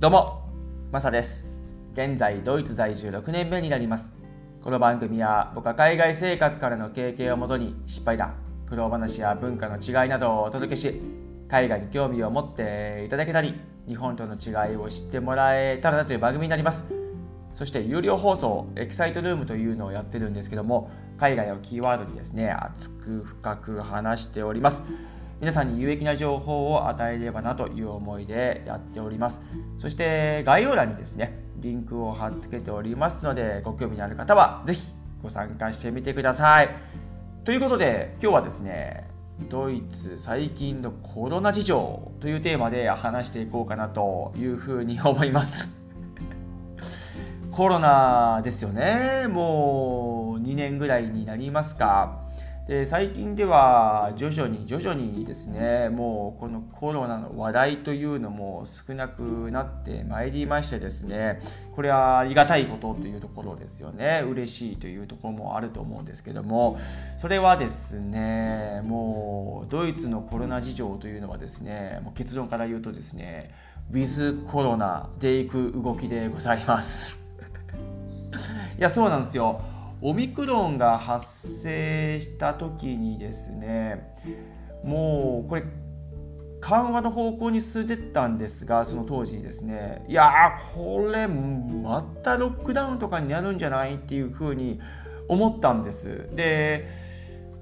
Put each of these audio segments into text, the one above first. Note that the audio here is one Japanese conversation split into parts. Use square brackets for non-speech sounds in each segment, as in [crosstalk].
どうも、マサです。現在、ドイツ在住6年目になります。この番組は僕は海外生活からの経験をもとに失敗談、苦労話や文化の違いなどをお届けし、海外に興味を持っていただけたり、日本との違いを知ってもらえたらなという番組になります。そして有料放送エキサイトルームというのをやってるんですけども海外をキーワードにですね熱く深く話しております皆さんに有益な情報を与えればなという思いでやっております。そして概要欄にですねリンクを貼っつけておりますのでご興味のある方は是非ご参加してみてください。ということで今日はですねドイツ最近のコロナ事情というテーマで話していこうかなというふうに思います。[laughs] コロナですよね。もう2年ぐらいになりますか。で最近では徐々に徐々にですねもうこのコロナの話題というのも少なくなってまいりましてですねこれはありがたいことというところですよね。嬉しいというところもあると思うんですけどもそれはですねもうドイツのコロナ事情というのはですねもう結論から言うとですねウィズコロナでいく動きでございます。[laughs] いやそうなんですよ。オミクロンが発生した時にですねもうこれ緩和の方向に進んでったんですがその当時にですねいやこれまたロックダウンとかになるんじゃないっていうふうに思ったんです。で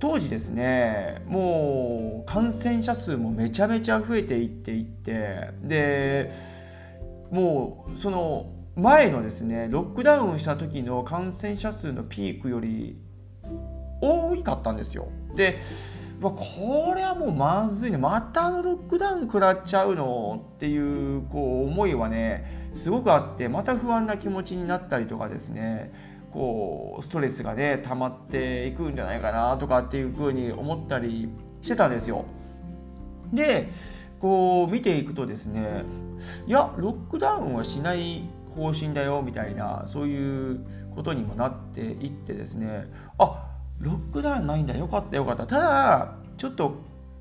当時ですねもう感染者数もめちゃめちゃ増えていっていってでもうその前のですねロックダウンした時の感染者数のピークより多かったんですよ。でこれはもうまずいねまたロックダウン食らっちゃうのっていうこう思いはねすごくあってまた不安な気持ちになったりとかですねこうストレスがね溜まっていくんじゃないかなとかっていうふうに思ったりしてたんですよ。でこう見ていくとですねいやロックダウンはしない更新だよみたいなそういうことにもなっていってですね。あロックダウンないんだ。よかったよかった。ただちょっと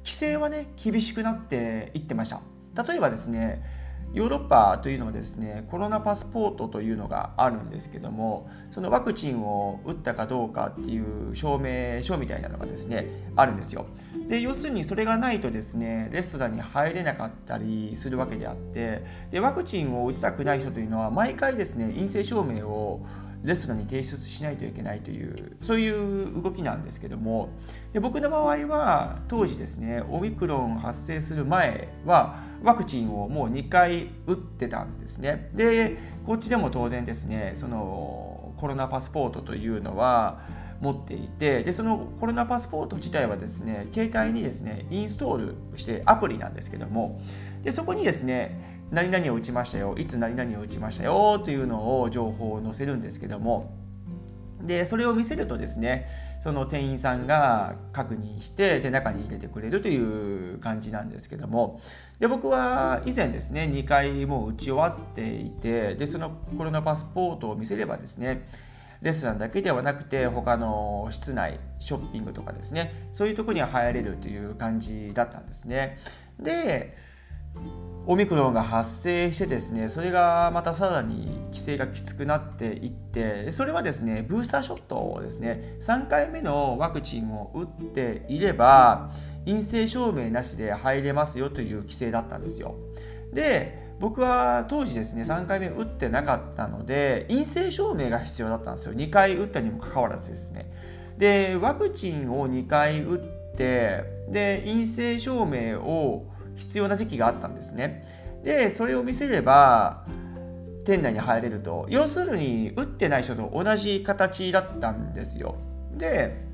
規制はね厳しくなっていってました。例えばですねヨーロッパというのはですねコロナパスポートというのがあるんですけどもそのワクチンを打ったかどうかっていう証明書みたいなのがですねあるんですよ。で要するにそれがないとですねレストランに入れなかったりするわけであってでワクチンを打ちたくない人というのは毎回ですね陰性証明をレストランに提出しないといけないというそういう動きなんですけども。で僕の場合は当時ですねオミクロン発生する前はワクチンをもう2回打ってたんですね。でこっちでも当然ですねそのコロナパスポートというのは持っていてでそのコロナパスポート自体はですね携帯にですねインストールしてアプリなんですけども。でそこにですね何々を打ちましたよいつ何々を打ちましたよというのを情報を載せるんですけども。でそれを見せるとですねその店員さんが確認してで中に入れてくれるという感じなんですけども。で僕は以前ですね2回もう打ち終わっていてでそのコロナパスポートを見せればですねレストランだけではなくて他の室内ショッピングとかですねそういうとこには入れるという感じだったんですね。でオミクロンが発生してですねそれがまたさらに規制がきつくなっていってそれはですねブースターショットをですね3回目のワクチンを打っていれば陰性証明なしで入れますよという規制だったんですよ。で僕は当時ですね3回目打ってなかったので陰性証明が必要だったんですよ。2回打ったにもかかわらずですね。でワクチンを2回打ってで陰性証明を必要な時期があったんですね。でそれを見せれば店内に入れると要するに打ってない人と同じ形だったんですよ。で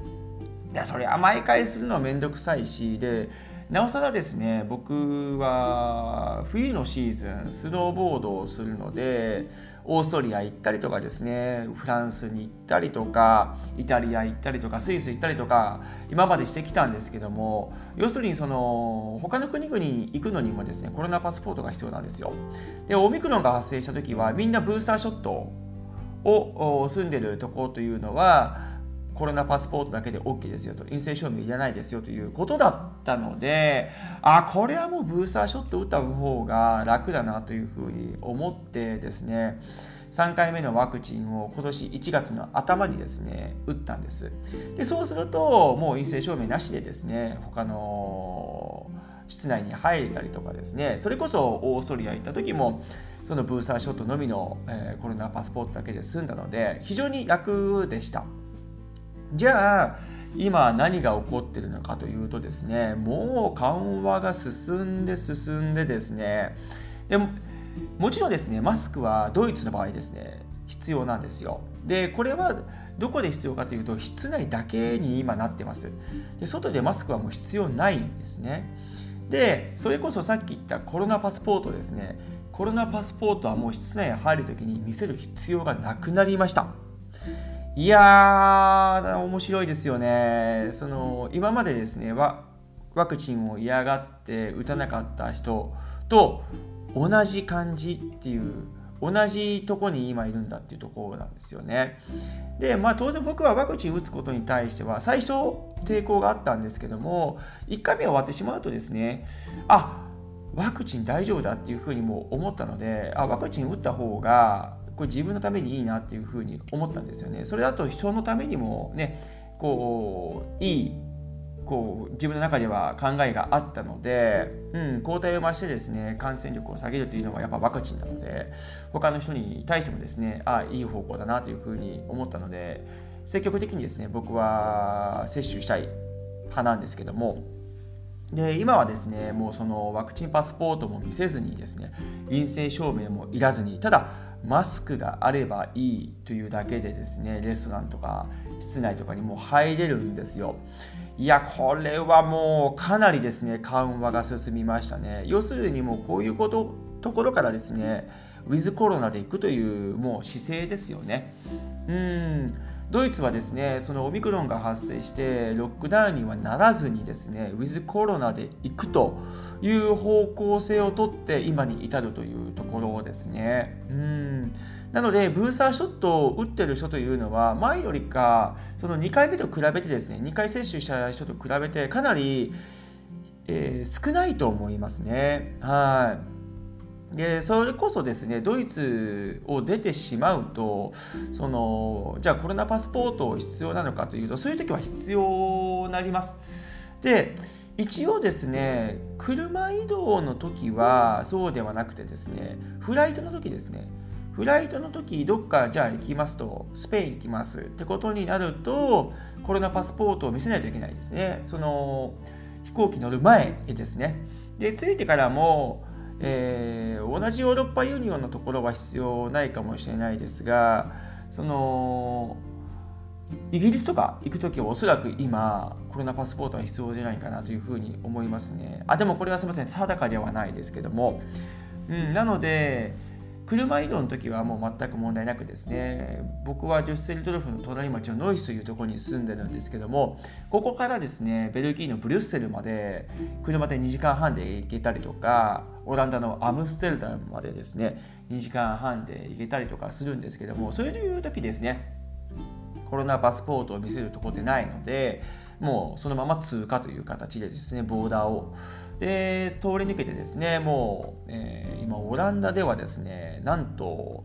いやそれは毎回するのは面倒くさいしでなおさらですね僕は冬のシーズンスノーボードをするのでオーストリア行ったりとかですねフランスに行ったりとかイタリア行ったりとかスイス行ったりとか今までしてきたんですけども要するにその他の国々に行くのにもですねコロナパスポートが必要なんですよ。でオミクロンが発生した時はみんなブースターショットを住んでるとこというのはコロナパスポートだけで OK ですよと陰性証明いらないですよということだったのであこれはもうブースターショット打った方が楽だなというふうに思ってですね3回目のワクチンを今年1月の頭にですね打ったんです。でそうするともう陰性証明なしでですね他の室内に入れたりとかですねそれこそオーストリア行った時もそのブースターショットのみの、えー、コロナパスポートだけで済んだので非常に楽でした。じゃあ今何が起こってるのかというとですねもう緩和が進んで進んでですねでももちろんですねマスクはドイツの場合ですね必要なんですよ。でこれはどこで必要かというと室内だけに今なってます。で外でマスクはもう必要ないんですね。でそれこそさっき言ったコロナパスポートですね。コロナパスポートはもう室内に入るときに見せる必要がなくなりました。いやー面白いですよねその今までですねワクチンを嫌がって打たなかった人と同じ感じっていう同じとこに今いるんだっていうところなんですよね。で、まあ当然僕はワクチン打つことに対しては最初抵抗があったんですけども、1回目終わってしまうとですね、あワクチン大丈夫だっていうふうにも思ったので、あワクチン打った方がこれ自分のためにいいなっていうふうに思ったんですよね。それだと人のためにもね、こういいこう自分の中では考えがあったので、うん、抗体を増してですね感染力を下げるというのはやっぱワクチンなので他の人に対してもですねあいい方向だなというふうに思ったので積極的にですね僕は接種したい派なんですけどもで今はですねもうそのワクチンパスポートも見せずにですね陰性証明もいらずにただマスクがあればいいというだけでですねレストランとか室内とかにも入れるんですよ。いやこれはもうかなりですね緩和が進みましたね。要するにもうこういうことところからですねウィズコロナでいくというもう姿勢ですよね。うん。ドイツはですねそのオミクロンが発生してロックダウンにはならずにですねウィズコロナで行くという方向性をとって今に至るというところですね。うんなので、ブースターショットを打ってる人というのは、前よりか、その2回目と比べてですね、2回接種した人と比べて、かなり、えー、少ないと思いますね。はい。でそれこそですねドイツを出てしまうとそのじゃあコロナパスポート必要なのかというとそういう時は必要になります。で一応ですね車移動の時はそうではなくてですねフライトの時ですね。フライトの時どっかじゃあ行きますとスペイン行きますってことになるとコロナパスポートを見せないといけないですね。その飛行機乗る前ですね。で着いてからもえー、同じヨーロッパユニオンのところは必要ないかもしれないですがそのイギリスとか行く時はおそらく今コロナパスポートは必要じゃないかなというふうに思いますね。あでもこれはすみません。定かではないですけども、うん、なので車移動の時はもう全く問題なくですね僕はデュッセルドルフの隣町のノイスというところに住んでるんですけどもここからですねベルギーのブリュッセルまで車で2時間半で行けたりとかオランダのアムステルダムまでですね2時間半で行けたりとかするんですけどもそういう時ですねコロナパスポートを見せるところでないのでもうそのまま通過という形でですねボーダーを。で通り抜けてですねもう、えー、今オランダではですねなんと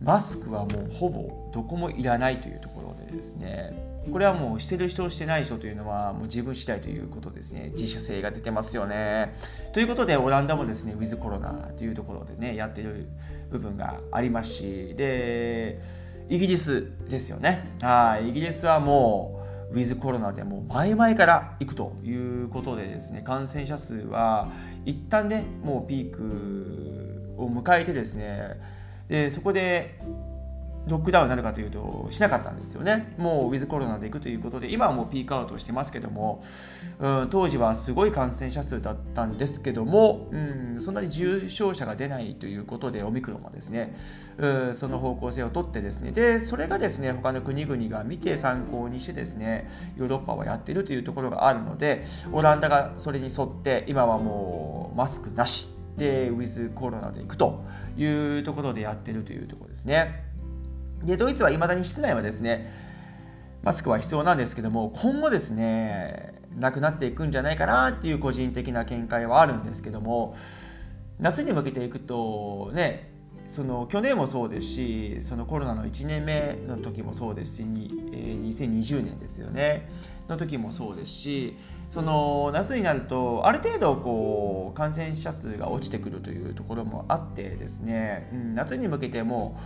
マスクはもうほぼどこもいらないというところでですねこれはもうしてる人してない人というのはもう自分次第ということですね自主性が出てますよね。ということでオランダもですねウィズコロナというところでねやってる部分がありますしでイギリスですよね。はいイギリスはもうウィズコロナでも前々から行くということでですね感染者数は一旦ねもうピークを迎えてですねでそこでロックダウンになるかというとしなかったんですよね。もうウィズコロナでいくということで今はもうピークアウトしてますけども、うん、当時はすごい感染者数だったんですけども、うん、そんなに重症者が出ないということでオミクロンはですね、うん、その方向性をとってですねでそれがですね他の国々が見て参考にしてですねヨーロッパはやってるというところがあるのでオランダがそれに沿って今はもうマスクなしでウィズコロナでいくというところでやってるというところですね。でドイツはいまだに室内はですねマスクは必要なんですけども今後ですねなくなっていくんじゃないかなっていう個人的な見解はあるんですけども夏に向けていくとねその去年もそうですしそのコロナの1年目の時もそうですし、えー、2020年ですよねの時もそうですしその夏になるとある程度こう感染者数が落ちてくるというところもあってですね、うん、夏に向けても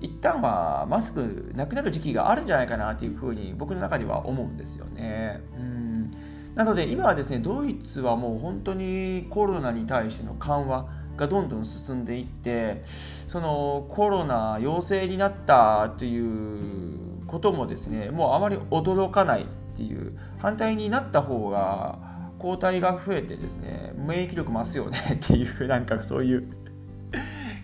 一旦はマスクなくなる時期があるんじゃないかなというふうに僕の中では思うんですよね。うんなので今はですねドイツはもう本当にコロナに対しての緩和がどんどん進んでいってそのコロナ陽性になったということもですねもうあまり驚かないっていう反対になった方が抗体が増えてですね免疫力増すよね [laughs] っていうなんかそういう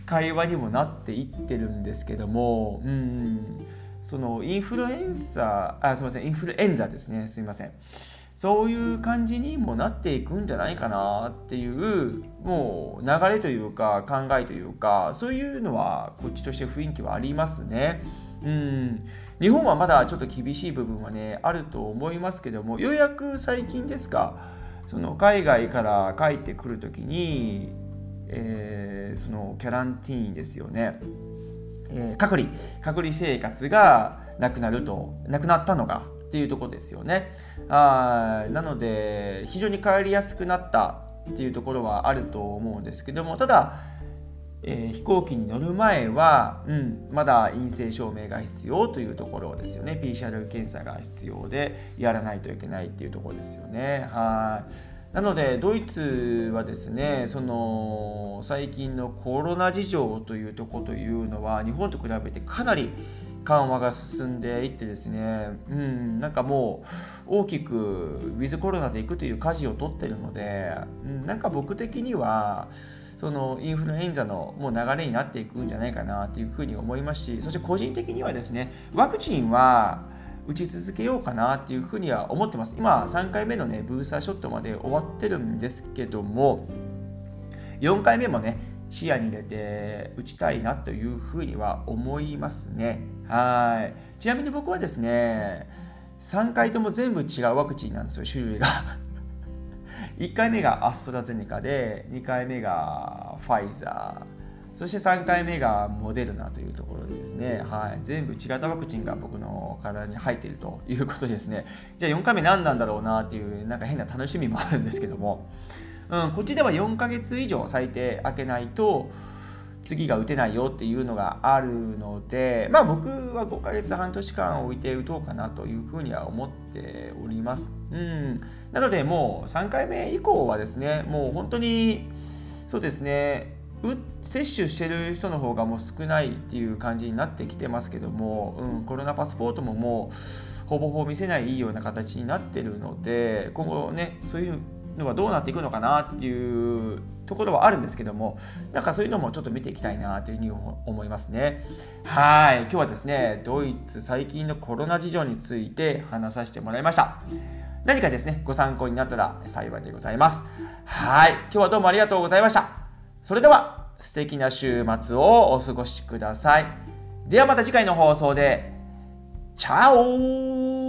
会話にもなっていってるんですけどもうんそのインフルエンサーあすみませんインフルエンザですねすみません。そういう感じにもなっていくんじゃないかなっていうもう流れというか考えというかそういうのはこっちとして雰囲気はありますね。うん日本はまだちょっと厳しい部分はねあると思いますけどもようやく最近ですかその海外から帰ってくる時に、えー、そのキャランティーンですよね、えー、隔離隔離生活がなくなるとなくなったのがっていうとこですよね。あなので非常に帰りやすくなったっていうところはあると思うんですけどもただ、えー、飛行機に乗る前は、うん、まだ陰性証明が必要というところですよね PCR 検査が必要でやらないといけないっていうところですよね。はいなのでドイツはですねその最近のコロナ事情というとこというのは日本と比べてかなり緩和が進んでいってですね、うん、なんかもう大きくウィズコロナでいくという舵を取ってるので、うん、なんか僕的にはそのインフルエンザのもう流れになっていくんじゃないかなというふうに思いますしそして個人的にはですねワクチンは打ち続けようかなっていうふうには思ってます。今3回目のねブースターショットまで終わってるんですけども4回目もね視野に入れて打ちたいなというふうには思いますね。はい。ちなみに僕はですね、3回とも全部違うワクチンなんですよ、種類が。[laughs] 1回目がアストラゼネカで、2回目がファイザー、そして3回目がモデルナというところでですね、はい、全部違ったワクチンが僕の体に入っているということですね。じゃあ4回目何なんだろうなっていう、なんか変な楽しみもあるんですけども、ん、こっちでは4ヶ月以上最低開けないと次が打てないよっていうのがあるので、まあ、僕は5ヶ月半年間置いて打とうかなというふうには思っております。うん、なのでもう3回目以降はですねもう本当にそうですね接種してる人の方がもう少ないっていう感じになってきてますけども、うん、コロナパスポートももうほぼほぼ見せないような形になってるので今後ねそういうのはどうなっていくのかなっていうところはあるんですけどもなんかそういうのもちょっと見ていきたいなというふうに思いますね。はい。今日はですねドイツ最近のコロナ事情について話させてもらいました。何かですねご参考になったら幸いでございます。はい。今日はどうもありがとうございました。それでは素敵な週末をお過ごしください。ではまた次回の放送で。チャオ